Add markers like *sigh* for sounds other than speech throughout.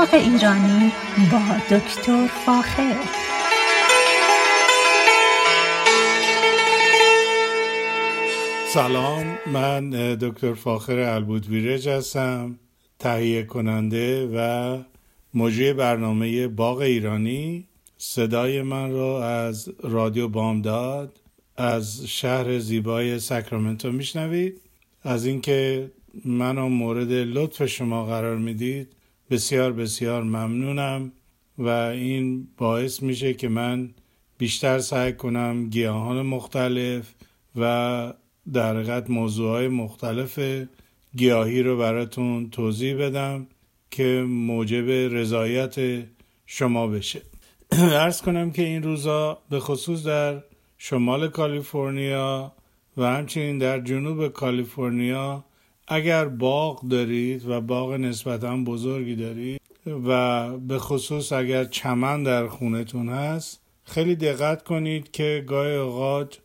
باغ ایرانی با دکتر فاخر. سلام من دکتر فاخر البودویرج هستم تهیه کننده و مجری برنامه باغ ایرانی. صدای من را از رادیو بامداد از شهر زیبای ساکرامنتو میشنوید. از اینکه منو مورد لطف شما قرار می‌دید بسیار بسیار ممنونم و این باعث میشه که من بیشتر سعی کنم گیاهان مختلف و در حقیقت موضوعهای مختلف گیاهی رو براتون توضیح بدم که موجب رضایت شما بشه. *clears throat* ارز کنم که این روزا به خصوص در شمال کالیفرنیا و همچنین در جنوب کالیفرنیا اگر باغ دارید و باغ نسبتا بزرگی دارید و به خصوص اگر چمن در خونتون هست خیلی دقت کنید که گاهی اوقات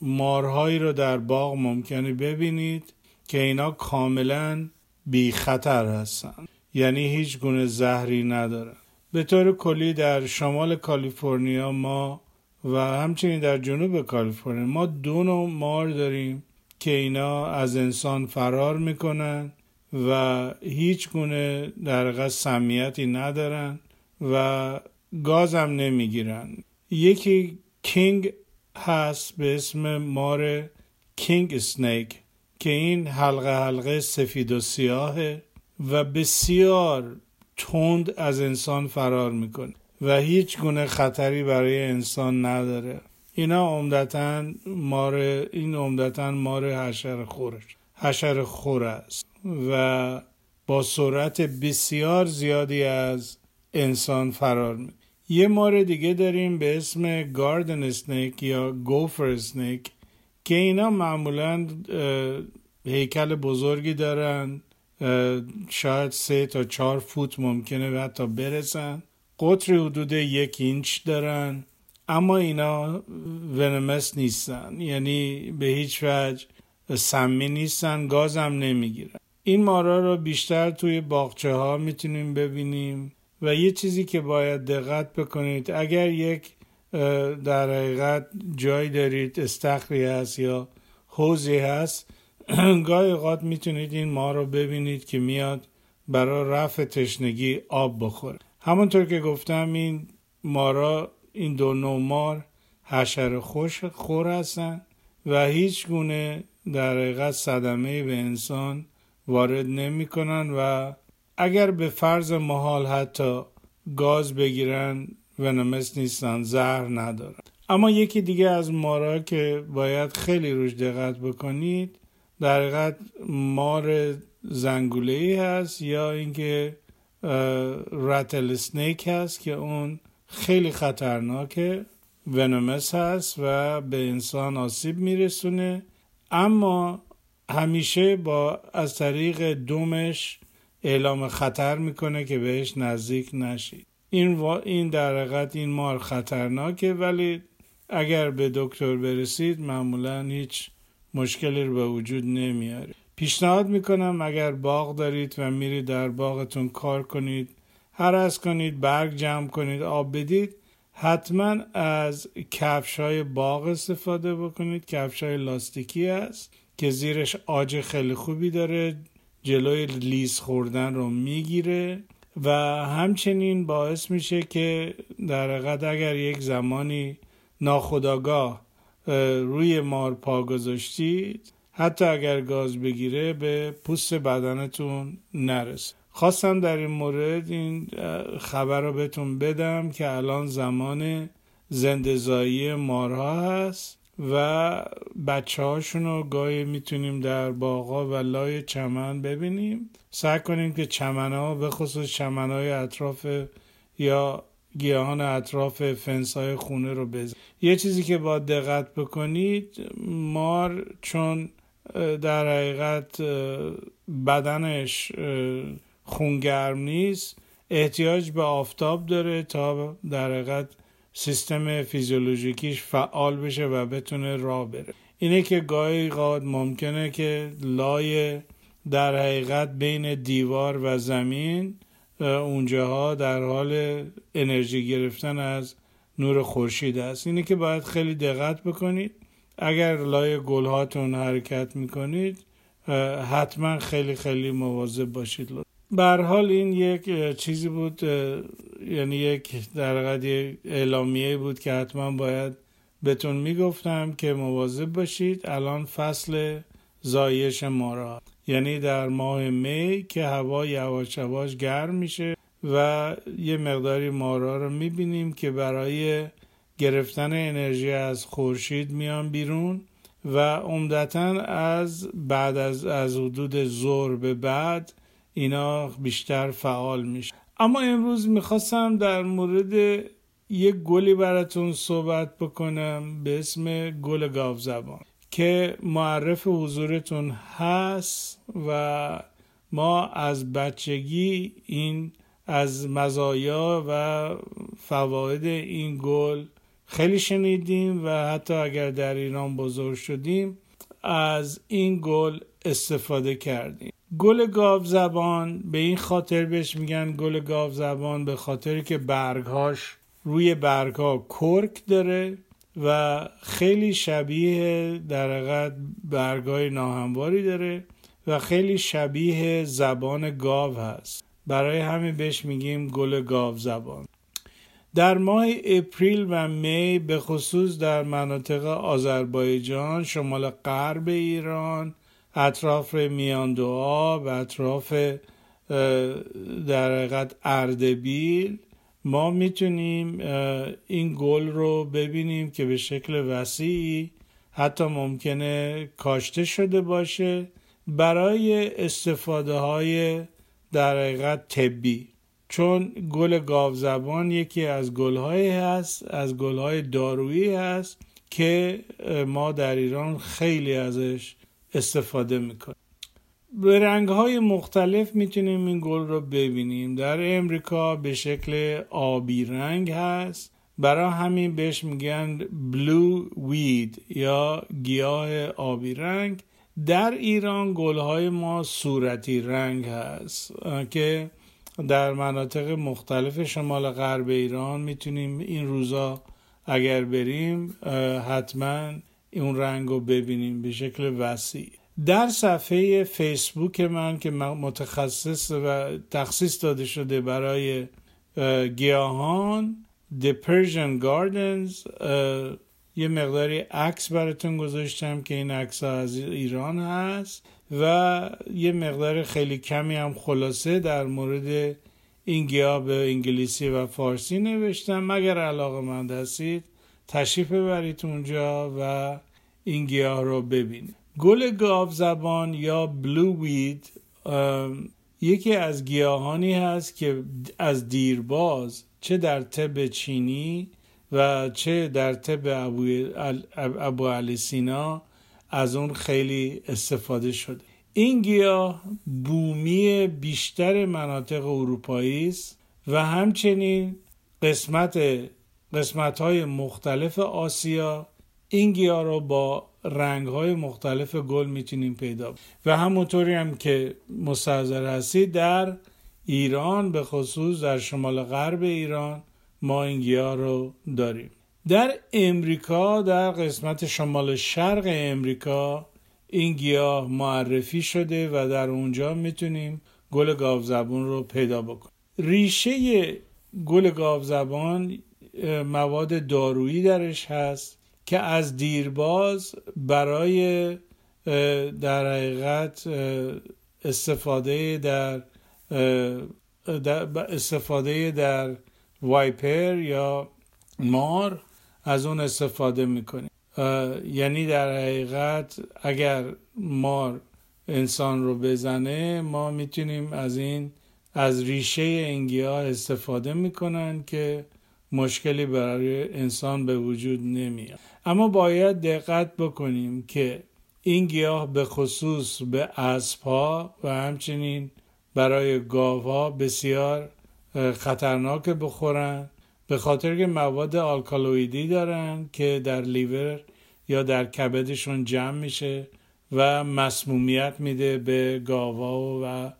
مارهایی رو در باغ ممکنه ببینید که اینا کاملا بی خطر هستن. یعنی هیچ گونه زهری ندارن به طور کلی در شمال کالیفرنیا ما و همچنین در جنوب کالیفرنیا ما دو نوع مار داریم. که اینا از انسان فرار می‌کنن و هیچ گونه در سمیتی ندارن و گازم نمی‌گیرن. یکی کینگ هست به اسم مار کینگ سنیک که این حلقه حلقه سفید و سیاهه و بسیار تند از انسان فرار می‌کنه و هیچ گونه خطری برای انسان نداره. اینا عمدتا مار این عمدتا مار حشر خورش. حشر خور است. و با سرعت بسیار زیادی از انسان فرار می یه مار دیگه داریم به اسم گاردن اسنیک یا گوفر اسنیک که اینا معمولا هیکل بزرگی دارن. شاید سه تا چهار فوت ممکنه و حتی برسن. قطر حدود یک اینچ دارن. اما اینا ونمس نیستن. یعنی به هیچ وجه سمی نیستن گازم نمی‌گیرن. این مارا رو بیشتر توی باغچه ها می‌تونیم ببینیم و یه چیزی که باید دقت بکنید اگر یک در حقیقت جای دارید استخری هست یا حوزی هست *clears throat* گاهی اوقات می‌تونید این مار رو ببینید که میاد برای رفع تشنگی آب بخوره. همونطور که گفتم این مارا این دو نوع مار حشر خوش خور هستن و هیچ گونه در حقیقت صدمه به انسان وارد نمی کنن و اگر به فرض محال حتی گاز بگیرن ونمس نیستن زهر ندارن. اما یکی دیگه از مارا که باید خیلی روش دقت بکنید در حقیقت مار زنگوله ای هست یا اینکه رتل سنیک هست که اون خیلی خطرناکه. ونومس هست و به انسان آسیب میرسونه. اما همیشه با از طریق دومش اعلام خطر می‌کنه که بهش نزدیک نشید. این, این در حقیقت این مار خطرناکه ولی اگر به دکتر برسید معمولا هیچ مشکلی رو به وجود نمیاره. پیشنهاد می‌کنم اگر باغ دارید و میرید در باغتون کار کنید هر کنید برگ جمع کنید آب بدید. حتما از کفش های باغ استفاده بکنید. کفش های لاستیکی است که زیرش آج خیلی خوبی داره جلوی لیز خوردن رو می‌گیره و همچنین باعث میشه که در حقیقت اگر یک زمانی ناخداگاه روی مار پا گذاشتید حتی اگر گاز بگیره به پوست بدنتون نرسه. خواستم در این مورد این خبر رو بهتون بدم که الان زمان زندزایی مارها هست و بچه هاشون رو گاهی می‌تونیم در باغا و لای چمن ببینیم. سعی کنیم که چمن ها به خصوص چمن های اطراف یا گیاهان اطراف فنس های خونه رو بزن یه چیزی که با دقت بکنید مار چون در حقیقت بدنش خونگرم نیست احتیاج به آفتاب داره تا در حقیقت سیستم فیزیولوژیکیش فعال بشه و بتونه راه بره. اینه که گاهی قاد ممکنه که لای در حقیقت بین دیوار و زمین اونجاها در حال انرژی گرفتن از نور خورشید است. اینه که باید خیلی دقت بکنید. اگر لای گل هاتون حرکت می‌کنید حتما خیلی خیلی مواظب باشید. به حال این یک چیزی بود یعنی یک در اعلامیه بود که حتما باید بهتون می‌گفتم که مواظب باشید الان فصل زایش مارا یعنی در ماه می که هوا یواش یواش گرم میشه و یه مقداری مارا رو می‌بینیم که برای گرفتن انرژی از خورشید میان بیرون و عمدتا از بعد از از حدود ظهر به بعد اینا بیشتر فعال میشه. اما امروز می‌خواستم در مورد یک گلی براتون صحبت بکنم به اسم گل گاو زبان که معرف حضورتون هست و ما از بچگی این از مزایا و فواید این گل خیلی شنیدیم و حتی اگر در ایران بزرگ شدیم از این گل استفاده کردیم. گل گاو زبان به این خاطر بهش میگن گل گاو زبان به خاطری که برگهاش روی برگها کرک داره و خیلی شبیه در حقیقت برگهای ناهمواری داره و خیلی شبیه زبان گاو هست. برای همین بهش میگیم گل گاو زبان. در ماه اپریل و می به خصوص در مناطق آذربایجان شمال غرب ایران اطراف میاندو و اطراف در حقیقت اردبیل ما می‌تونیم این گل رو ببینیم که به شکل وسیعی حتی ممکنه کاشته شده باشه برای استفاده های در حقیقت طبی. چون گل گاو زبان یکی از گلهایی هست از گلهای دارویی هست که ما در ایران خیلی ازش استفاده می‌کنیم. به رنگ های مختلف می‌تونیم این گل رو ببینیم. در امریکا به شکل آبی رنگ هست. برای همین بهش میگن بلو وید یا گیاه آبی رنگ. در ایران گل های ما صورتی رنگ هست که در مناطق مختلف شمال غرب ایران می‌تونیم این روزا اگر بریم حتما اون رنگ رو ببینیم به شکل وسیع. در صفحه فیسبوک من که متخصص و تخصیص داده شده برای گیاهان The Persian Gardens یه مقداری عکس براتون گذاشتم که این عکس از ایران هست و یه مقدار خیلی کمی هم خلاصه در مورد این گیاه به انگلیسی و فارسی نوشتم. مگر علاقه من هستید؟ تشریف ببرید اونجا و این گیاه رو ببینید. گل گاو زبان یا بلو وید یکی از گیاهانی هست که از دیرباز چه در طب چینی و چه در طب ابو سینا از اون خیلی استفاده شده. این گیاه بومی بیشتر مناطق اروپایی است و همچنین قسمت قسمت های مختلف آسیا این گیاه رو با رنگ های مختلف گل می‌تونیم پیدا و همونطوری هم که مستحضر هستید در ایران به خصوص در شمال غرب ایران ما این گیاه رو داریم. در امریکا در قسمت شمال شرق امریکا این گیاه معرفی شده و در اونجا می‌تونیم گل گاو زبان رو پیدا بکنیم. ریشه گل گاو زبان مواد دارویی درش هست که از دیرباز برای در حقیقت استفاده در استفاده در وایپر یا مار از اون استفاده می‌کنیم. یعنی در حقیقت اگر مار انسان رو بزنه ما می‌تونیم از این از ریشه این استفاده می‌کنن که مشکلی برای انسان به وجود نمیاد. اما باید دقت بکنیم که این گیاه به خصوص به اسبها و همچنین برای گاوها بسیار خطرناک بخورن. به خاطر که مواد آلکالویدی دارن که در لیور یا در کبدشون جمع میشه و مسمومیت میده به گاوا و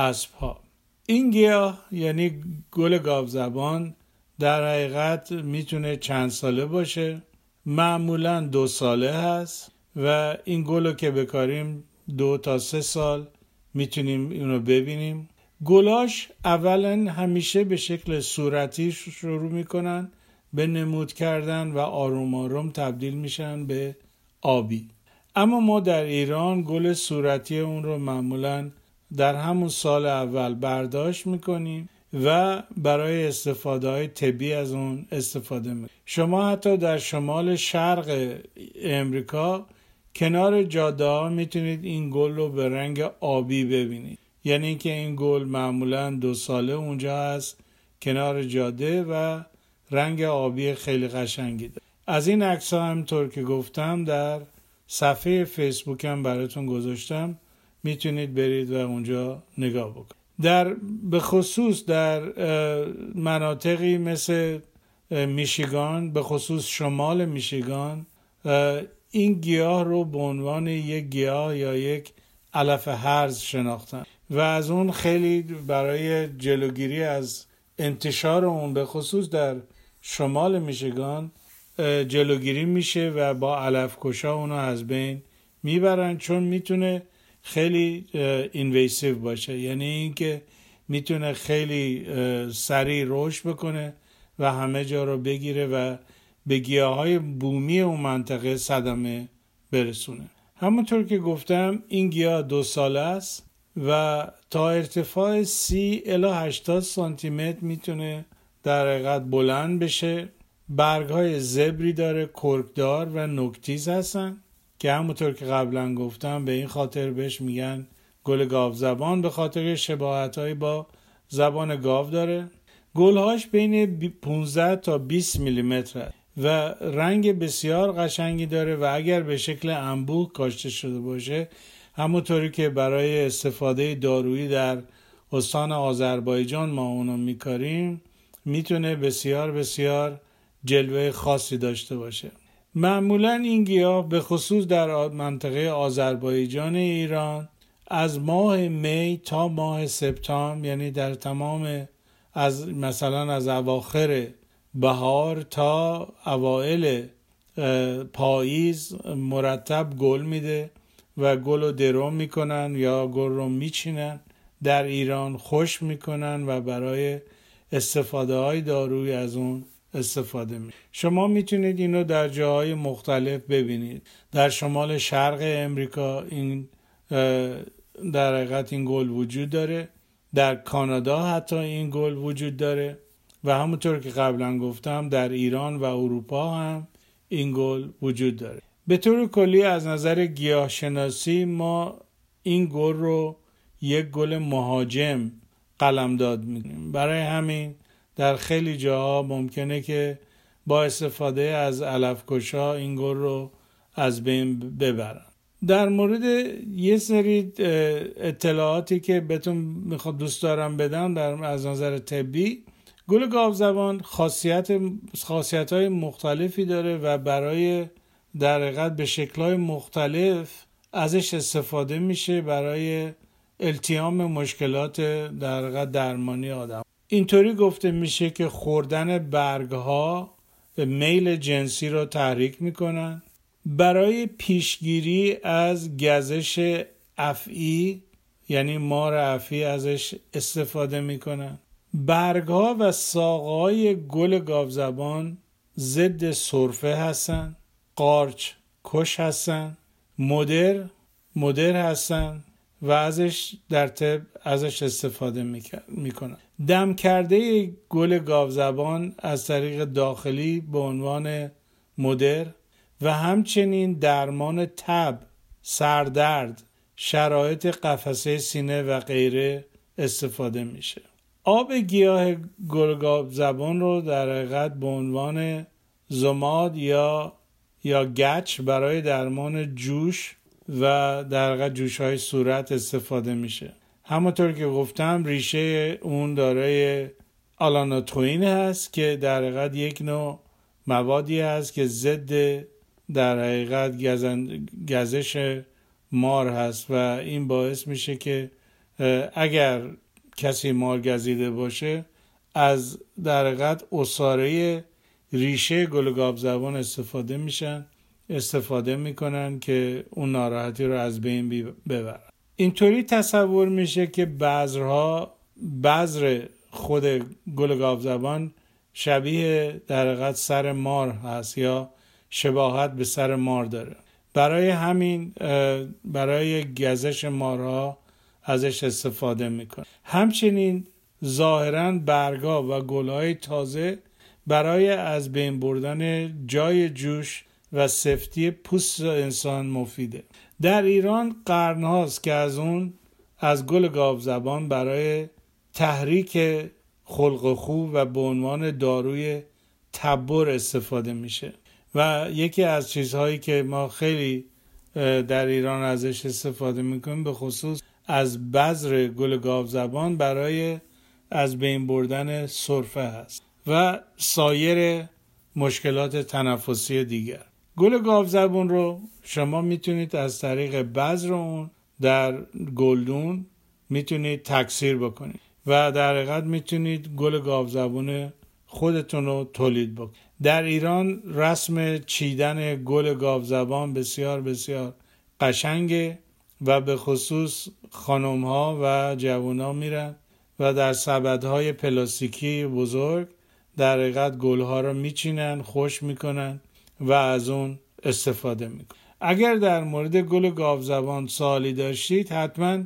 اسبها این گیاه یعنی گل گاو زبان در حقیقت می‌تونه چند ساله باشه. معمولا دو ساله هست و این گل که بکاریم دو تا سه سال می‌تونیم اینو ببینیم. گلاش اولا همیشه به شکل صورتی شروع می‌کنن به نمود کردن و آروم آروم تبدیل میشن به آبی. اما ما در ایران گل صورتی اون رو معمولا در همون سال اول برداشت می‌کنیم. و برای استفاده های طبی از اون استفاده می‌کنیم شما حتی در شمال شرق امریکا کنار جاده ها می‌تونید این گل رو به رنگ آبی ببینید. یعنی اینکه این گل معمولا دو ساله اونجا هست کنار جاده و رنگ آبی خیلی قشنگی داره. از این عکس ها همطور که گفتم در صفحه فیسبوک هم براتون گذاشتم. می‌تونید برید و اونجا نگاه بکنید. در به خصوص در مناطقی مثل میشیگان به خصوص شمال میشیگان این گیاه رو به عنوان یک گیاه یا یک علف هرز شناختن و از اون خیلی برای جلوگیری از انتشار اون به خصوص در شمال میشگان جلوگیری میشه و با علف کشا اونو از بین می‌برن چون می‌تونه خیلی اینویسیو باشه. یعنی اینکه می‌تونه خیلی سریع رشد بکنه و همه جا رو بگیره و به گیاه های بومی اون منطقه صدمه برسونه. همونطور که گفتم این گیاه دو ساله است و تا ارتفاع سی الا 80 سانتی متر می‌تونه در حقیقت بلند بشه. برگ های زبری داره کرکدار و نکتیز هستن. که همونطور که قبلا گفتم به این خاطر بهش میگن گل گاو زبان به خاطر شباهت های با زبان گاو داره. گلهاش بین 15 تا 20 میلیمتر و رنگ بسیار قشنگی داره و اگر به شکل انبوه کاشته شده باشه همونطوری که برای استفاده دارویی در استان آذربایجان ما اونو میکاریم می‌تونه بسیار بسیار جلوه خاصی داشته باشه. معمولا این گیاه به خصوص در منطقه آذربایجان ایران از ماه می تا ماه سپتامبر یعنی در تمام از مثلا از اواخر بهار تا اوائل پاییز مرتب گل میده و گل رو درو می‌کنن یا گل رو میچینن. در ایران خوش می‌کنن و برای استفاده های دارویی از اون استفاده می شما می‌تونید اینو در جاهای مختلف ببینید. در شمال شرق امریکا این در حقیقت این گل وجود داره. در کانادا حتی این گل وجود داره. و همونطور که قبلا گفتم در ایران و اروپا هم این گل وجود داره. به طور کلی از نظر گیاهشناسی ما این گل رو یک گل مهاجم قلمداد میدیم برای همین در خیلی جاها ممکنه که با استفاده از علفکشا این گل رو از بین ببرن. در مورد یه سری اطلاعاتی که بهتون می‌خواد دوست دارم بدم در از نظر طبی گل گاو زبان خاصیت خاصیت های مختلفی داره و برای در حقیقت به شکلهای مختلف ازش استفاده میشه برای التیام مشکلات در درمانی آدم. اینطوری گفته میشه که خوردن برگ ها میل جنسی رو تحریک می‌کنن. برای پیشگیری از گزش افعی یعنی مار افعی ازش استفاده می‌کنن. برگ ها و ساقهای گل گاوزبان ضد سرفه هستن قارچ کش هستن مدر مدر هستن. و ازش در طب ازش استفاده می‌کنن دم کرده گل گاوزبان از طریق داخلی به عنوان مدر و همچنین درمان تب سردرد شرایط قفسه سینه و غیره استفاده میشه. آب گیاه گل زبان رو در حقیقت به عنوان زماد یا یا گچ برای درمان جوش و در جوش های صورت استفاده میشه. همونطور که گفتم ریشه اون دارای آلاناتوین هست که در حقیقت یک نوع موادی هست که ضد در حقیقت گزش مار هست و این باعث میشه که اگر کسی مارگزیده باشه از در حقیقت اصاره ریشه گل زبان استفاده میشن استفاده می‌کنن که اون ناراحتی رو از بین ببرن. اینطوری تصور میشه که بذرها بذر خود گل زبان شبیه در حقیقت سر مار هست یا شباهت به سر مار داره. برای همین برای گزش مارها ازش استفاده می‌کنه همچنین ظاهرا برگا و گلهای تازه برای از بین بردن جای جوش و سفتی پوست انسان مفیده. در ایران قرنهاست که از اون از گل گاو زبان برای تحریک خلق خوب و به عنوان داروی تبر استفاده میشه. و یکی از چیزهایی که ما خیلی در ایران ازش استفاده می‌کنیم به خصوص از بذر گل گاو زبان برای از بین بردن سرفه هست و سایر مشکلات تنفسی دیگر. گل گاو زبون رو شما می‌تونید از طریق بذر اون در گلدون می‌تونید تکثیر بکنید و در حقیقت می‌تونید گل گاو زبون خودتون رو تولید بکنید. در ایران رسم چیدن گل گاو زبان بسیار بسیار قشنگه و به خصوص خانم ها و جوان ها میرن و در سبدهای پلاستیکی بزرگ در حقیقت گل ها رو میچینن خوش می‌کنن و از اون استفاده می‌کنن اگر در مورد گل گاو زبان سوالی داشتید حتما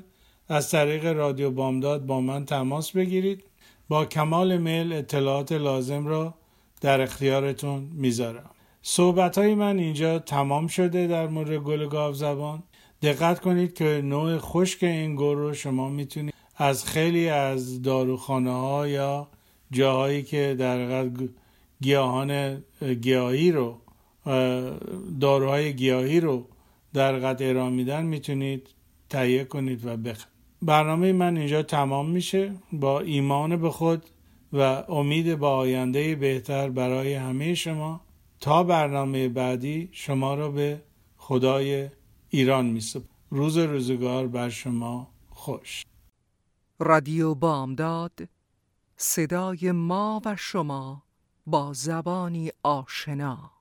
از طریق رادیو بامداد با من تماس بگیرید. با کمال میل اطلاعات لازم را در اختیارتون می‌ذارم. صحبت های من اینجا تمام شده در مورد گل گاو زبان. دقت کنید که نوع خشک این گل رو شما می‌تونید از خیلی از داروخانه ها یا جاهایی که در گیاهان گیاهی رو داروهای گیاهی رو در قد ارائه میدن می‌تونید تهیه کنید و بخ برنامه من اینجا تمام میشه. با ایمان به خود و امید به آینده بهتر برای همه شما. تا برنامه بعدی شما را به خدای ایران میسپارم. روز روزگار بر شما خوش. رادیو بامداد صدای ما و شما با زبانی آشنا.